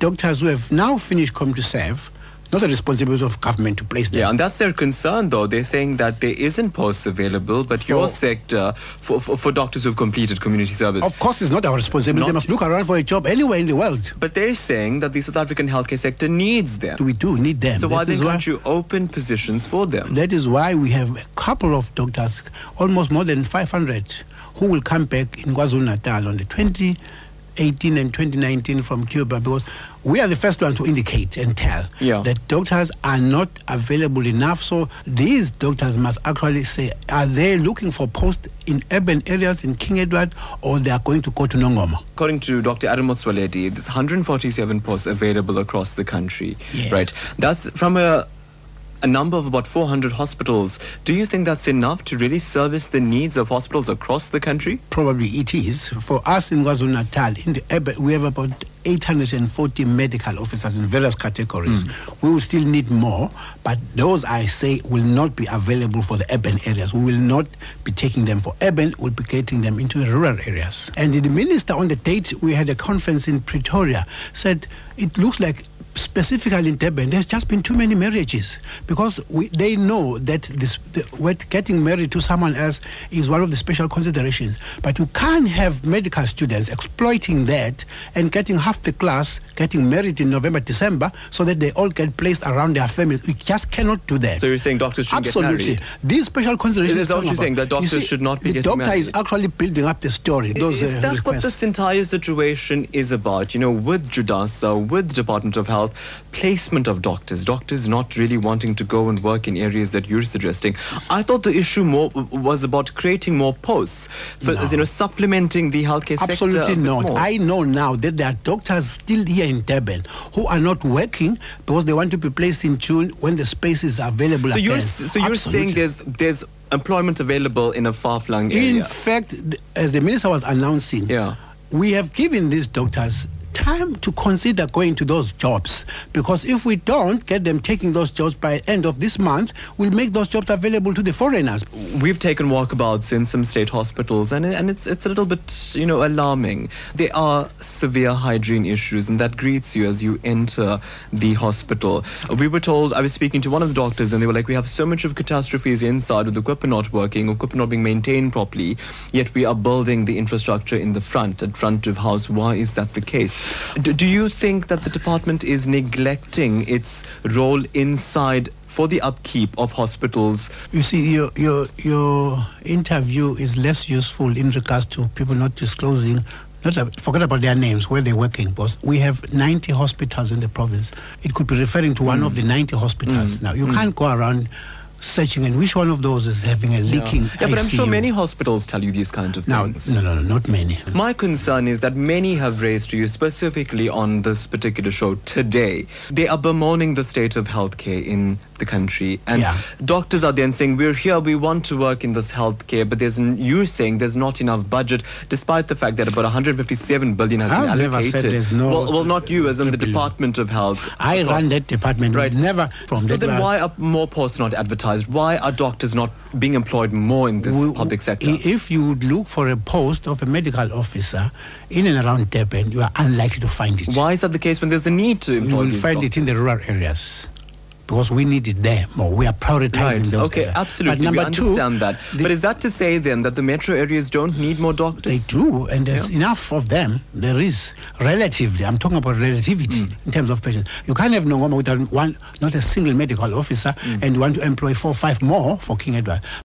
doctors who have now finished come to serve, not the responsibility of government to place them. Yeah, and that's their concern, though. They're saying that there isn't posts available, but your sector, for, for, for doctors who've completed community service. Of course, it's not our responsibility. they must look around for a job anywhere in the world. But they're saying that the South African healthcare sector needs them. We do need them. So why That then why- can't you open positions for them? That is why we have a couple of doctors, almost more than 500, who will come back in KwaZulu Natal on the 2018 and 2019 from Cuba because we are the first one to indicate and tell Yeah. that doctors are not available enough. So these doctors must actually say, are they looking for posts in urban areas in King Edward or they are going to go to Nongoma? According to Dr. Adam Motsoaledi, there's 147 posts available across the country. Yes. Right. That's from a a number of about 400 hospitals. Do you think that's enough to really service the needs of hospitals across the country? Probably it is. For us in KwaZulu Natal, in the we have about 840 medical officers in various categories. Hmm. We will still need more, but those I say will not be available for the urban areas. We will not be taking them for urban, we'll be getting them into the rural areas. And the minister on the date we had a conference in Pretoria said it looks like specifically in Durban, there's just been too many marriages because we, they know that this the, what getting married to someone else is one of the special considerations. But you can't have medical students exploiting that and getting half the class getting married in November, December, so that they all get placed around their families. You just cannot do that. So you're saying doctors shouldn't get Absolutely. married? These special considerations. Is that what you're saying, that doctors should not be the doctor is actually building up the story. Those is uh, that what this entire situation is about? You know, with Judasa, with Department of Health, placement of doctors, doctors not really wanting to go and work in areas that you're suggesting. I thought the issue more was about creating more posts, for, No. you know, supplementing the healthcare sector. a Absolutely not. I know now that there are doctors still here in Durban who are not working because they want to be placed in June when the space is available. so you're so you're saying there's there's employment available in a far-flung area. In fact, as the minister was announcing, Yeah. we have given these doctors time to consider going to those jobs because if we don't get them taking those jobs by end of this month, we'll make those jobs available to the foreigners. We've taken walkabouts in some state hospitals, and and it's it's a little bit you know alarming. There are severe hygiene issues, and that greets you as you enter the hospital. We were told I was speaking to one of the doctors, and they were like, "We have so much of catastrophes inside with the equipment not working, or equipment not being maintained properly, yet we are building the infrastructure in the front, at front of house. Why is that the case? Do, do you think that the department is neglecting its role inside?" For the upkeep of hospitals, You see, your, your, your interview is less useful in regards to people not disclosing, not forget about their names, where they're working. Because we have 90 hospitals in the province. It could be referring to one of the hmm. 90 hospitals. Hmm. Now, you hmm. can't go around searching and which one of those is having a leaking Yeah, but I'm sure many hospitals tell you these kinds of things. no, no, no, not many. My concern is that many have raised to you specifically on this particular show today. They are bemoaning the state of healthcare in the country, and Yeah. doctors are then saying, "We're here, we want to work in this healthcare," but there's you're saying there's not enough budget, despite the fact that about 157 billion has been I've never allocated. said there's no well, well, not you, as in the. Department of Health. I run that department. Right. Never from so that. then, why are more posts not advertised? Why are doctors not being employed more in this We- public sector? If you would look for a post of a medical officer in and around Durban, you are unlikely to find it. Why is that the case when there's a need to employ You will find it in the rural areas. Because we need them there more. We are prioritizing Right. those Okay. areas. Absolutely. But number we two, understand that. the- but is that to say then that the metro areas don't need more doctors? they do, and there's Yeah. enough of them. There is relatively. I'm talking about relativity Mm. in terms of patients. You can't have Nongoma without one, not a single medical officer, Mm. and you want to employ four, or five more for King Edward.